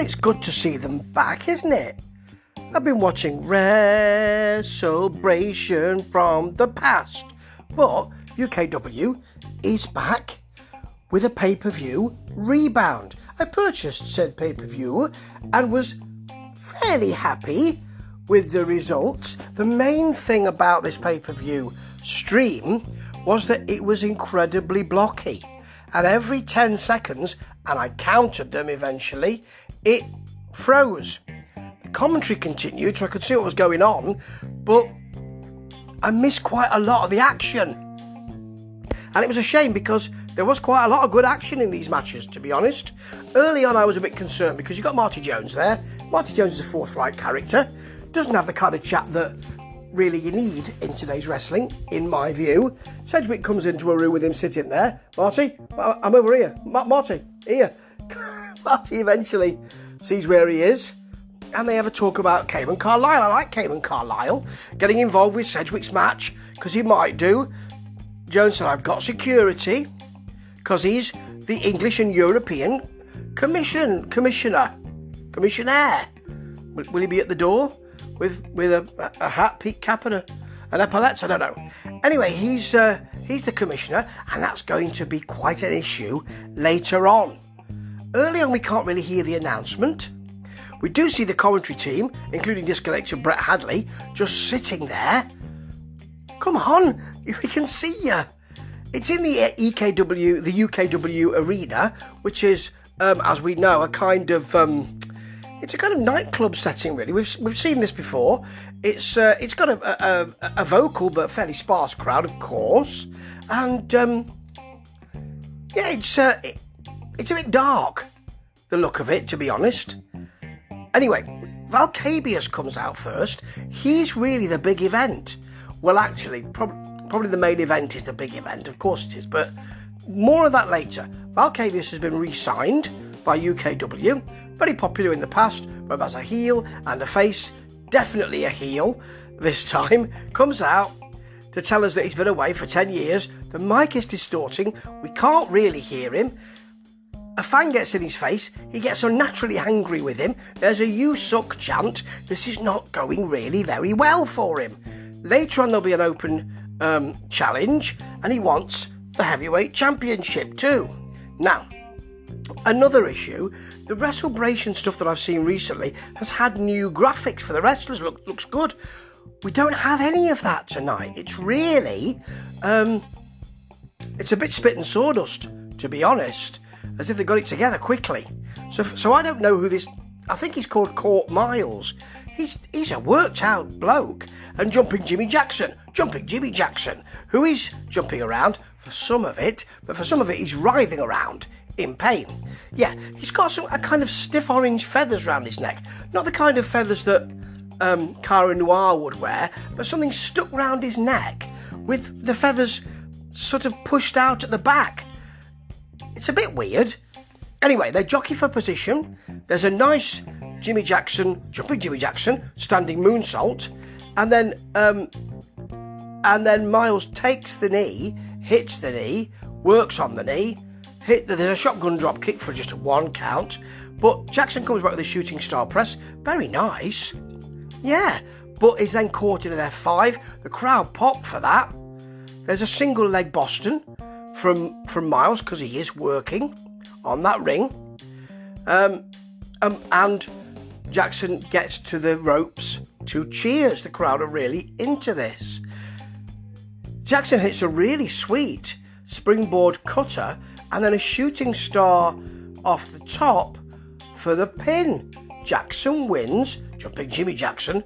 Well, it's good to see them back, isn't it? I've been watching Celebration from the past, but UKW is back with a pay per view rebound. I purchased said pay per view and was fairly happy with the results. The main thing about this pay per view stream was that it was incredibly blocky. And every 10 seconds, and I counted them eventually, it froze. The commentary continued so I could see what was going on, but I missed quite a lot of the action. And it was a shame because there was quite a lot of good action in these matches, to be honest. Early on, I was a bit concerned because you got Marty Jones there. Marty Jones is a forthright character, doesn't have the kind of chat that really you need in today's wrestling, in my view. Sedgwick comes into a room with him sitting there. Marty, I'm over here. Ma- Marty, here. Marty eventually sees where he is. And they have a talk about Cayman Carlisle. I like Cayman Carlisle getting involved with Sedgwick's match because he might do. Jones said, I've got security because he's the English and European Commission Commissioner. Commissioner. Will, will he be at the door? with with a, a hat, peak cap, and a, an epaulets. I don't know. Anyway, he's uh, he's the commissioner, and that's going to be quite an issue later on. Early on, we can't really hear the announcement. We do see the commentary team, including disconnected Brett Hadley, just sitting there. Come on, if we can see you. It's in the EKW, the UKW arena, which is, um, as we know, a kind of um, it's a kind of nightclub setting, really. We've we've seen this before. It's uh, it's got a, a, a, vocal but fairly sparse crowd, of course, and um, yeah, it's uh, it, it's a bit dark, the look of it, to be honest. Anyway, Valkabius comes out first. He's really the big event. Well, actually, prob- probably the main event is the big event, of course it is, but more of that later. Valkabius has been re-signed by UKW very popular in the past, both as a heel and a face, definitely a heel this time, comes out to tell us that he's been away for 10 years. The mic is distorting, we can't really hear him. A fan gets in his face, he gets unnaturally angry with him. There's a you suck chant. This is not going really very well for him. Later on, there'll be an open um, challenge, and he wants the heavyweight championship too. Now, Another issue, the WrestleBration stuff that I've seen recently has had new graphics for the wrestlers. Look, looks good. We don't have any of that tonight. It's really, um, it's a bit spit and sawdust, to be honest, as if they got it together quickly. So, so I don't know who this. I think he's called Court Miles. He's he's a worked out bloke. And jumping Jimmy Jackson, jumping Jimmy Jackson, who is jumping around for some of it, but for some of it he's writhing around in pain. Yeah, he's got some a kind of stiff orange feathers around his neck. Not the kind of feathers that um, Cara Noir would wear, but something stuck round his neck with the feathers sort of pushed out at the back. It's a bit weird. Anyway, they jockey for position. There's a nice Jimmy Jackson, jumping Jimmy Jackson, standing moonsault, and then um, and then Miles takes the knee, hits the knee, works on the knee, hit the, there's a shotgun drop kick for just one count, but Jackson comes back with a shooting star press. Very nice. Yeah, but is then caught in an F5. The crowd pop for that. There's a single leg Boston from from Miles because he is working on that ring. Um, um, and Jackson gets to the ropes to cheers. The crowd are really into this. Jackson hits a really sweet springboard cutter and then a shooting star off the top for the pin. Jackson wins, jumping Jimmy Jackson,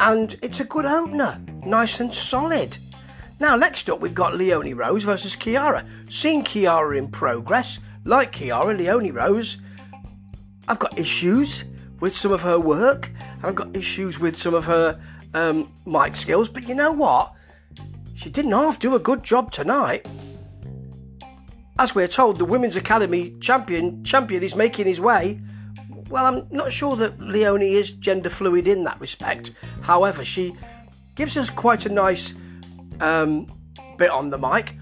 and it's a good opener, nice and solid. Now, next up, we've got Leonie Rose versus Kiara. Seeing Kiara in progress, like Kiara, Leonie Rose, I've got issues with some of her work, and I've got issues with some of her um, mic skills, but you know what? She didn't half do a good job tonight. As we're told, the Women's Academy champion champion is making his way. Well, I'm not sure that Leonie is gender fluid in that respect. However, she gives us quite a nice um, bit on the mic.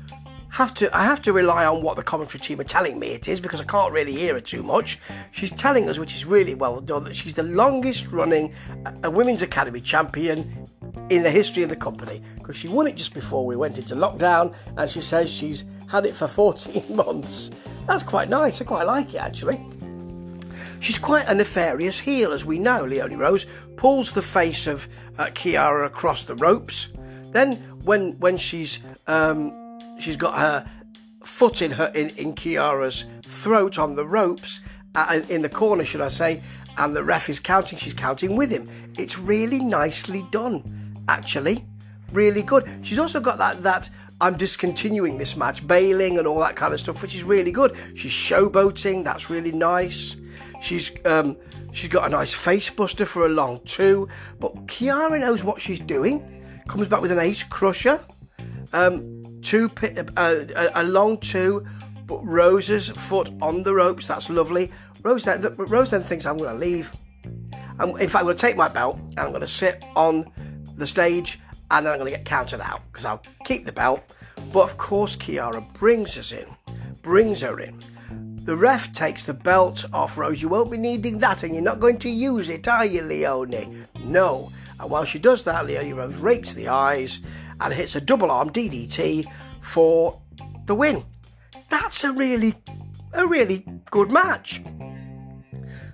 have to I have to rely on what the commentary team are telling me it is because I can't really hear it too much. She's telling us, which is really well done, that she's the longest running uh, women's academy champion in the history of the company because she won it just before we went into lockdown, and she says she's had it for 14 months. That's quite nice. I quite like it actually. She's quite a nefarious heel, as we know. Leonie Rose pulls the face of uh, Kiara across the ropes. Then, when when she's um, she's got her foot in her in, in Kiara's throat on the ropes uh, in the corner, should I say? And the ref is counting. She's counting with him. It's really nicely done, actually. Really good. She's also got that that I'm discontinuing this match, bailing and all that kind of stuff, which is really good. She's showboating. That's really nice. She's um, she's got a nice face buster for a long two, but Kiara knows what she's doing. Comes back with an ace crusher, um, two uh, a, a long two, but Rose's foot on the ropes. That's lovely. Rose then, Rose then thinks I'm going to leave. I'm, in fact, I'm going to take my belt and I'm going to sit on the stage and then I'm going to get counted out because I'll keep the belt. But of course, Kiara brings us in, brings her in. The ref takes the belt off Rose. You won't be needing that, and you're not going to use it, are you, Leonie? No. And while she does that, Leonie Rose rakes the eyes and hits a double arm DDT for the win. That's a really, a really good match.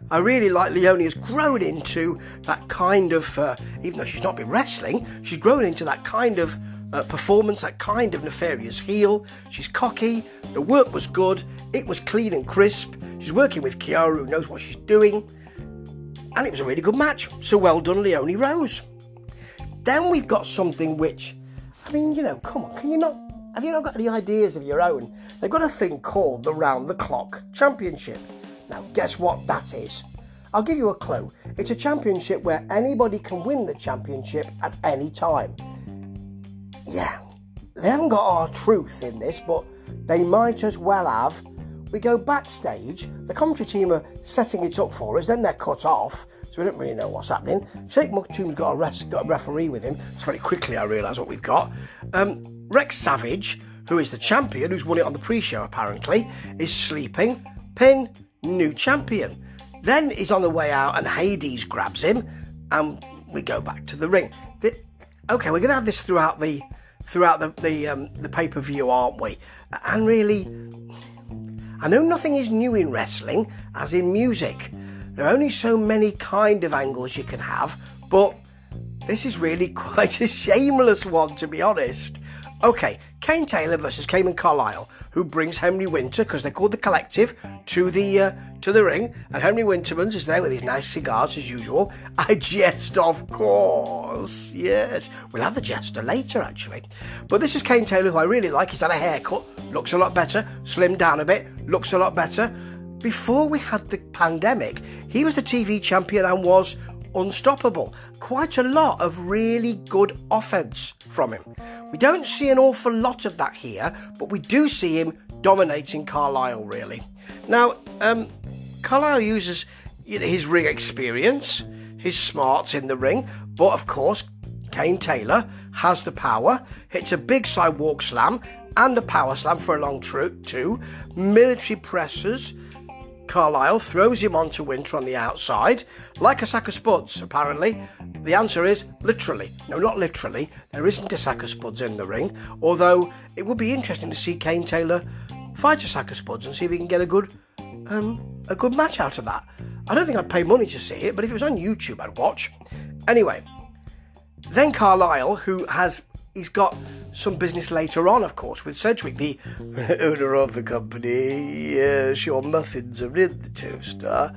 I really like Leonie has grown into that kind of, uh, even though she's not been wrestling, she's grown into that kind of uh, performance, that kind of nefarious heel. She's cocky, the work was good, it was clean and crisp. She's working with Kiara, who knows what she's doing, and it was a really good match. So well done, Leonie Rose. Then we've got something which, I mean, you know, come on, can you not? Have you not got any ideas of your own? They've got a thing called the Round the Clock Championship. Now, guess what that is? I'll give you a clue. It's a championship where anybody can win the championship at any time yeah, they haven't got our truth in this, but they might as well have. We go backstage, the commentary team are setting it up for us, then they're cut off, so we don't really know what's happening. Sheikh Maktoum's got a, res- got a referee with him, so very quickly I realise what we've got. Um, Rex Savage, who is the champion, who's won it on the pre show apparently, is sleeping. Pin, new champion. Then he's on the way out, and Hades grabs him, and we go back to the ring. The, okay, we're going to have this throughout the throughout the the, um, the pay per view, aren't we? And really, I know nothing is new in wrestling, as in music. There are only so many kind of angles you can have, but this is really quite a shameless one, to be honest. Okay, Kane Taylor versus Cayman Carlisle, who brings Henry Winter, because they're called the Collective, to the uh, to the ring, and Henry Wintermans is there with his nice cigars as usual. I jest, of course. Yes, we'll have the jester later, actually. But this is Kane Taylor, who I really like. He's had a haircut, looks a lot better, slimmed down a bit, looks a lot better. Before we had the pandemic, he was the TV champion and was unstoppable. Quite a lot of really good offense from him. We don't see an awful lot of that here, but we do see him dominating Carlisle really. Now, um, Carlisle uses his ring experience, his smarts in the ring, but of course, Kane Taylor has the power, hits a big sidewalk slam and a power slam for a long trip too, military presses, Carlisle throws him onto Winter on the outside, like a sack of spuds, apparently. The answer is literally. No, not literally. There isn't a sack of spuds in the ring, although it would be interesting to see Kane Taylor fight a sack of spuds and see if he can get a good um, a good match out of that. I don't think I'd pay money to see it, but if it was on YouTube, I'd watch. Anyway, then Carlisle, who has he's got some business later on, of course, with Sedgwick, the owner of the company. Yes, your muffins are in the toaster.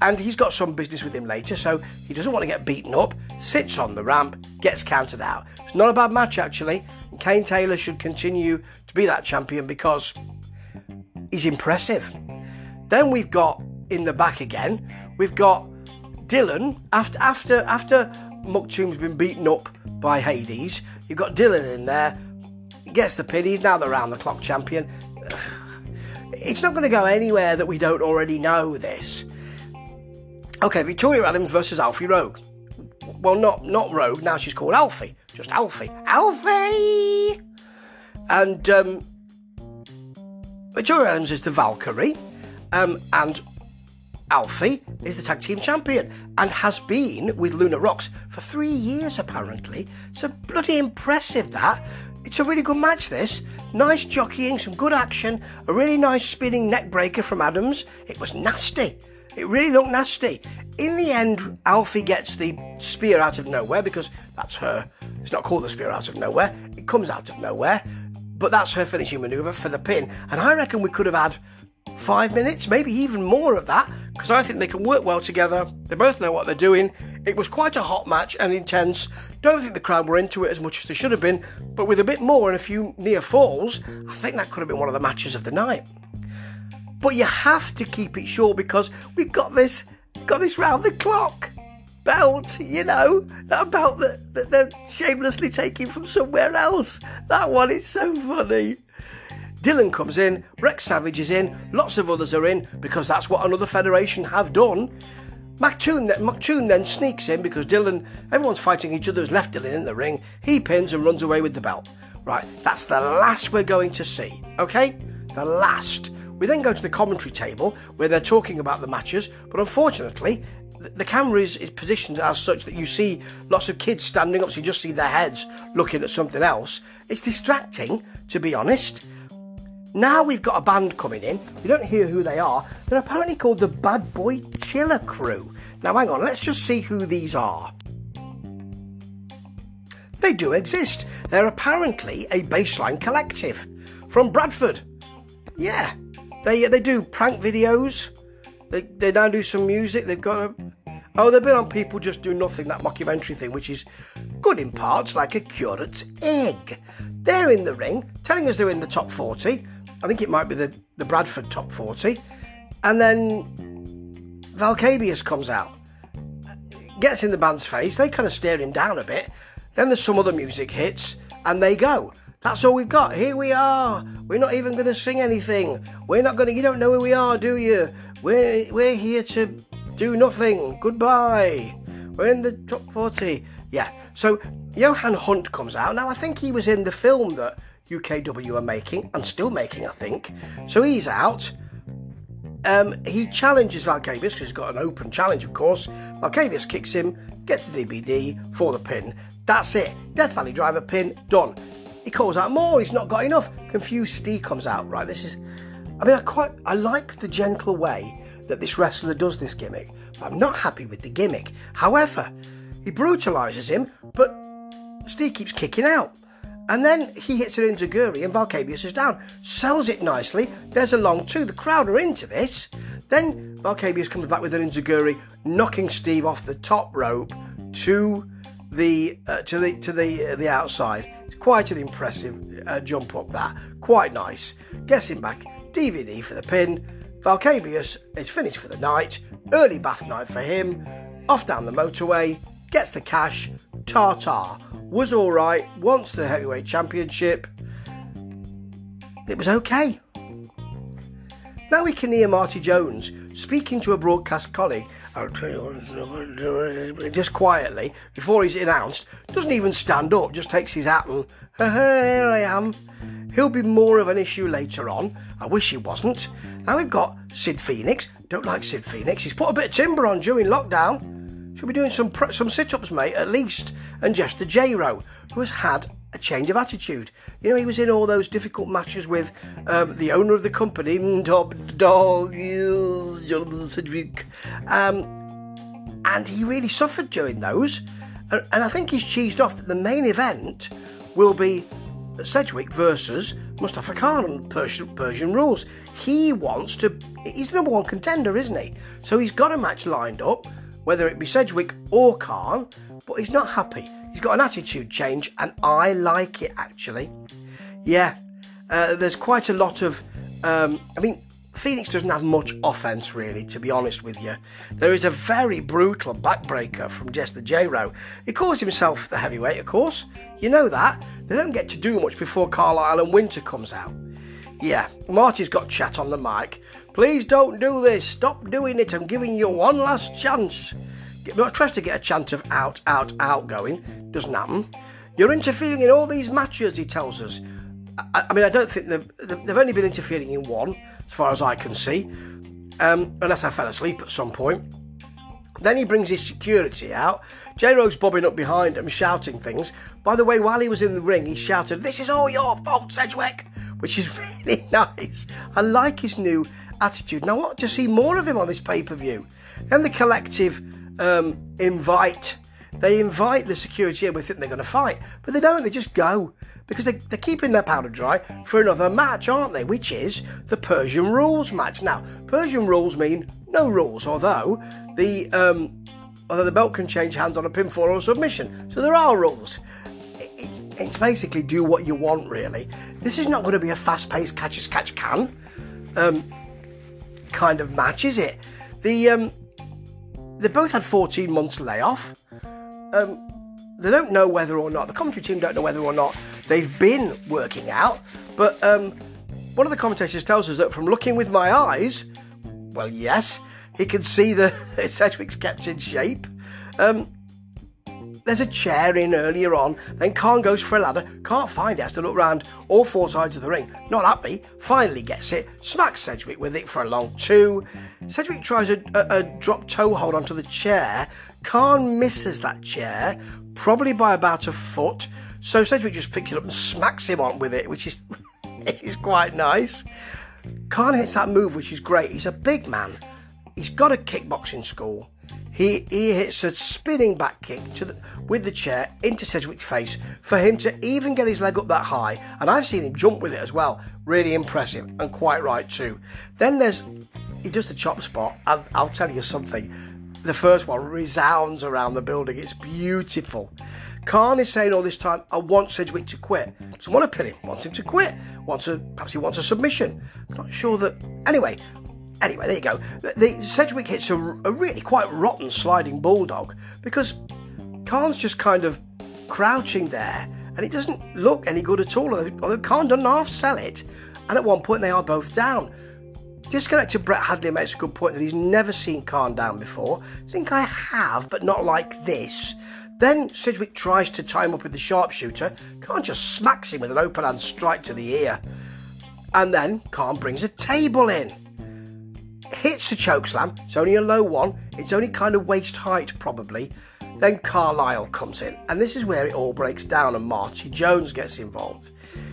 And he's got some business with him later, so he doesn't want to get beaten up, sits on the ramp, gets counted out. It's not a bad match, actually. And Kane Taylor should continue to be that champion because he's impressive. Then we've got in the back again, we've got Dylan after after after Maktoum's been beaten up by Hades. You've got Dylan in there. He gets the pin. He's now the round the clock champion. It's not going to go anywhere that we don't already know this. Okay, Victoria Adams versus Alfie Rogue. Well, not not Rogue. Now she's called Alfie. Just Alfie. Alfie. And um, Victoria Adams is the Valkyrie, um, and Alfie is the tag team champion and has been with Luna Rocks for three years apparently. So bloody impressive that. It's a really good match, this. Nice jockeying, some good action, a really nice spinning neck breaker from Adams. It was nasty. It really looked nasty. In the end, Alfie gets the spear out of nowhere because that's her. It's not called the spear out of nowhere, it comes out of nowhere. But that's her finishing maneuver for the pin. And I reckon we could have had five minutes, maybe even more of that, because I think they can work well together. They both know what they're doing. It was quite a hot match and intense. Don't think the crowd were into it as much as they should have been, but with a bit more and a few near falls, I think that could have been one of the matches of the night. But you have to keep it short because we've got this, we've got this round the clock belt, you know, that belt that, that they're shamelessly taking from somewhere else. That one is so funny. Dylan comes in, Rex Savage is in, lots of others are in because that's what another federation have done. Maktoum Maktoum then sneaks in because Dylan, everyone's fighting each other, has left Dylan in the ring. He pins and runs away with the belt. Right, that's the last we're going to see, okay? The last. We then go to the commentary table where they're talking about the matches, but unfortunately, the camera is, is, positioned as such that you see lots of kids standing up, so you just see their heads looking at something else. It's distracting, to be honest. Now we've got a band coming in. We don't hear who they are. They're apparently called the Bad Boy Chiller Crew. Now, hang on, let's just see who these are. They do exist. They're apparently a bassline collective from Bradford. Yeah, they uh, they do prank videos. They they now do some music. They've got a oh they've been on People Just Do Nothing that mockumentary thing, which is good in parts, like a curate's egg. They're in the ring, telling us they're in the top forty. I think it might be the, the Bradford top 40. And then Valkabius comes out, gets in the band's face, they kind of stare him down a bit. Then there's some other music hits, and they go. That's all we've got. Here we are. We're not even going to sing anything. We're not going to. You don't know who we are, do you? We're we're here to do nothing. Goodbye. We're in the top forty. Yeah. So Johan Hunt comes out. Now I think he was in the film that UKW are making, and still making, I think. So he's out. Um, he challenges Valkavius because he's got an open challenge, of course. Valkavius kicks him, gets the DVD for the pin. That's it. Death Valley Driver pin, done. He calls out more, he's not got enough. Confused Steve comes out, right? This is. I mean, I quite. I like the gentle way that this wrestler does this gimmick, I'm not happy with the gimmick. However, he brutalises him, but Steve keeps kicking out. And then he hits an Enzuigiri and Valkavius is down. Sells it nicely. There's a long two. The crowd are into this. Then Valkavius comes back with an Enzuigiri, knocking Steve off the top rope to the uh, to the to the uh, the outside. It's quite an impressive uh, jump up that. Quite nice. Gets him back. DVD for the pin. Valkavius is finished for the night. Early bath night for him. Off down the motorway. Gets the cash. Ta was all right. Wants the heavyweight championship. It was okay. Now we can hear Marty Jones speaking to a broadcast colleague, uh, just quietly, before he's announced, doesn't even stand up, just takes his hat and, here I am. He'll be more of an issue later on. I wish he wasn't. Now we've got Sid Phoenix. Don't like Sid Phoenix. He's put a bit of timber on during lockdown. Should be doing some some sit-ups, mate, at least. And Jester J-Ro, who has had a change of attitude. You know, he was in all those difficult matches with um, the owner of the company, Top Dog, Jonathan Sedgwick, um, and he really suffered during those. And, and I think he's cheesed off that the main event will be Sedgwick versus Mustafa Khan on Persian, Persian rules. He wants to. He's the number one contender, isn't he? So he's got a match lined up whether it be Sedgwick or Khan, but he's not happy. He's got an attitude change, and I like it actually. Yeah, uh, there's quite a lot of. Um, I mean, Phoenix doesn't have much offense, really, to be honest with you. There is a very brutal backbreaker from Jester J-Ro. He calls himself the heavyweight, of course. You know that. They don't get to do much before Carlisle and Winter comes out. Yeah, Marty's got chat on the mic, Please don't do this. Stop doing it. I'm giving you one last chance. Not tries to get a chance of out, out, out going. Doesn't happen. You're interfering in all these matches, he tells us. I, I mean, I don't think they've, they've only been interfering in one, as far as I can see, um, unless I fell asleep at some point. Then he brings his security out. J Rogue's bobbing up behind him, shouting things. By the way, while he was in the ring, he shouted, This is all your fault, Sedgwick, which is really nice. I like his new attitude, and I want to see more of him on this pay per view. Then the collective um, invite. They invite the security in. We think they're going to fight, but they don't. They just go because they, they're keeping their powder dry for another match, aren't they? Which is the Persian Rules match. Now, Persian Rules mean no rules, although the um, although the belt can change hands on a pinfall or a submission, so there are rules. It, it, it's basically do what you want, really. This is not going to be a fast-paced catch as catch can um, kind of matches it? The um, they both had 14 months layoff. Um, they don't know whether or not the commentary team don't know whether or not they've been working out. But um, one of the commentators tells us that from looking with my eyes, well, yes, he can see that Sedgwick's kept in shape. Um, there's a chair in earlier on, then Khan goes for a ladder, can't find it, has to look round all four sides of the ring. Not happy, finally gets it, smacks Sedgwick with it for a long two. Sedgwick tries a, a, a drop toe hold onto the chair. Khan misses that chair, probably by about a foot. So Sedgwick just picks it up and smacks him on with it, which is, is quite nice. Khan hits that move, which is great. He's a big man. He's got a kickboxing school. He, he hits a spinning back kick the, with the chair into Sedgwick's face for him to even get his leg up that high. And I've seen him jump with it as well. Really impressive and quite right too. Then there's he does the chop spot. And I'll tell you something. The first one resounds around the building. It's beautiful. Khan is saying all this time, I want Sedgwick to quit. Doesn't want to pin him, wants him to quit. Wants a perhaps he wants a submission. I'm not sure that anyway, Anyway, there you go. The, the Sedgwick hits a, a, really quite rotten sliding bulldog because Khan's just kind of crouching there and it doesn't look any good at all. Although Khan doesn't half sell it, and at one point they are both down. Disconnected Brett Hadley makes a good point that he's never seen Khan down before. I think I have, but not like this. Then Sedgwick tries to tie him up with the sharpshooter. Khan just smacks him with an open hand strike to the ear. And then Khan brings a table in hits the chokeslam. It's only a low one. It's only kind of waist height, probably. Then Carlisle comes in, and this is where it all breaks down, and Marty Jones gets involved.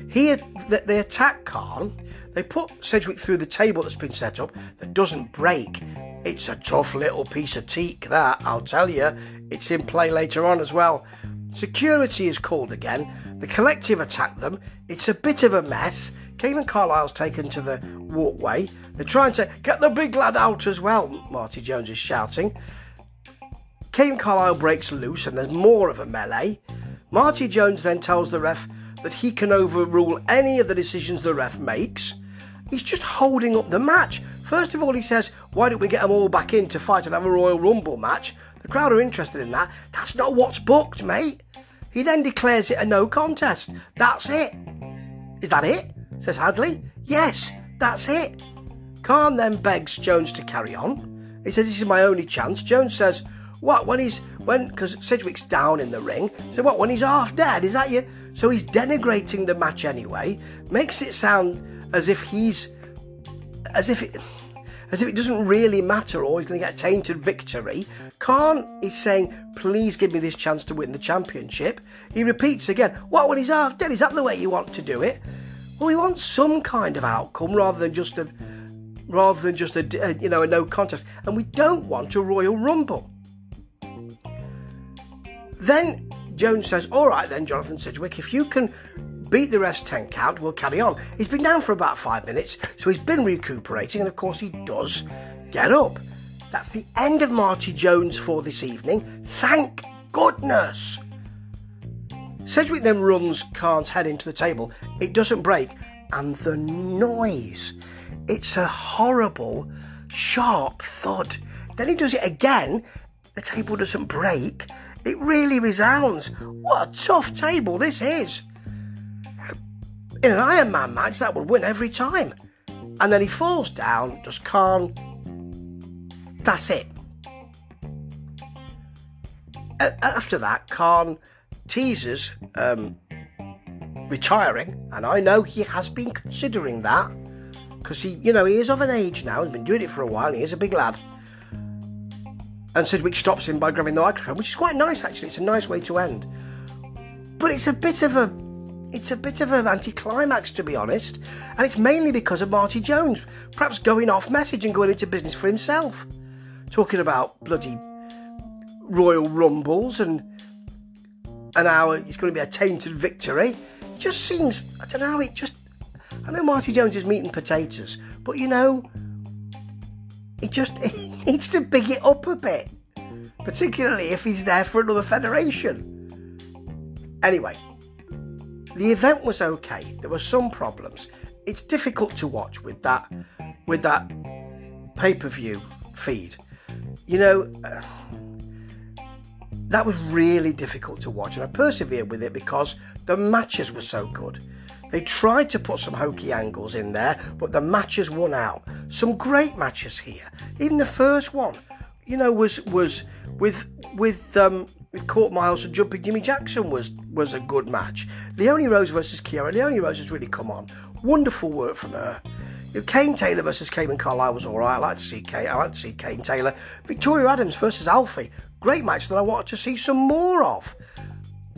He, they attack Khan. They put Sedgwick through the table that's been set up that doesn't break. It's a tough little piece of teak, that, I'll tell you. It's in play later on as well. Security is called again. The collective attack them. It's a bit of a mess. Kevin Carlisle's taken to the walkway. They're trying to get the big lad out as well, Marty Jones is shouting. Kevin Carlisle breaks loose and there's more of a melee. Marty Jones then tells the ref that he can overrule any of the decisions the ref makes. He's just holding up the match. First of all, he says, Why don't we get them all back in to fight and have a Royal Rumble match? The crowd are interested in that. That's not what's booked, mate. He then declares it a no contest. That's it. Is that it? Says Hadley. Yes, that's it. Khan then begs Jones to carry on. He says, This is my only chance. Jones says, What, when he's, when, because Sedgwick's down in the ring. So, what, when he's half dead? Is that you? So, he's denigrating the match anyway, makes it sound as if he's, as if it, as if it doesn't really matter or he's going to get a tainted victory. Khan is saying, please give me this chance to win the championship. He repeats again, what, when he's half dead? Is that the way you want to do it? Well, we want some kind of outcome rather than just a rather than just a, a you know a no contest, and we don't want a Royal Rumble. Then Jones says, "All right, then, Jonathan Sedgwick, if you can beat the rest 10 count, we'll carry on." He's been down for about five minutes, so he's been recuperating, and of course he does get up. That's the end of Marty Jones for this evening. Thank goodness. Sedgwick then runs Khan's head into the table. It doesn't break, and the noise. It's a horrible, sharp thud. Then he does it again. The table doesn't break. It really resounds. What a tough table this is. In an Iron Man match, that would win every time. And then he falls down, does Khan. That's it. After that, Khan teases um, retiring, and I know he has been considering that because he, you know, he is of an age now, he's been doing it for a while, he is a big lad. And Sedgwick stops him by grabbing the microphone, which is quite nice actually. It's a nice way to end. But it's a bit of a it's a bit of an anticlimax to be honest, and it's mainly because of Marty Jones, perhaps going off message and going into business for himself. Talking about bloody Royal Rumbles and and how it's going to be a tainted victory. It just seems I don't know, it just I know Marty Jones is meat and potatoes, but you know, he just he needs to big it up a bit, particularly if he's there for another federation. Anyway, the event was okay. There were some problems. It's difficult to watch with that with that pay-per-view feed. You know, uh, that was really difficult to watch, and I persevered with it because the matches were so good. They tried to put some hokey angles in there, but the matches won out. Some great matches here. Even the first one, you know, was was with with um, with Court Miles and Jumping Jimmy Jackson was was a good match. Leonie Rose versus Kiara. Leonie Rose has really come on. Wonderful work from her. Kane Taylor versus Cayman Carlisle was all right. I like to see Kane. I like to see Kane Taylor. Victoria Adams versus Alfie. Great match that I wanted to see some more of.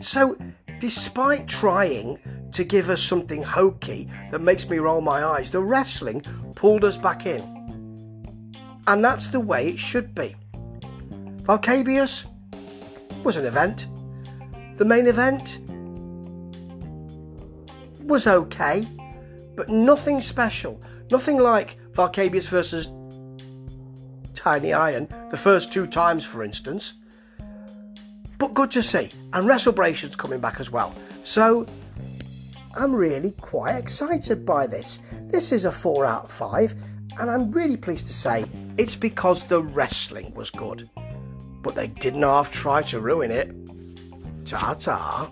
So, despite trying to give us something hokey that makes me roll my eyes, the wrestling pulled us back in. And that's the way it should be. Valkabius was an event. The main event was okay, but nothing special. Nothing like Valkabius versus Tiny Iron, the first two times, for instance. But good to see. And WrestleBration's coming back as well. So I'm really quite excited by this. This is a 4 out of 5, and I'm really pleased to say it's because the wrestling was good. But they didn't half try to ruin it. Ta ta.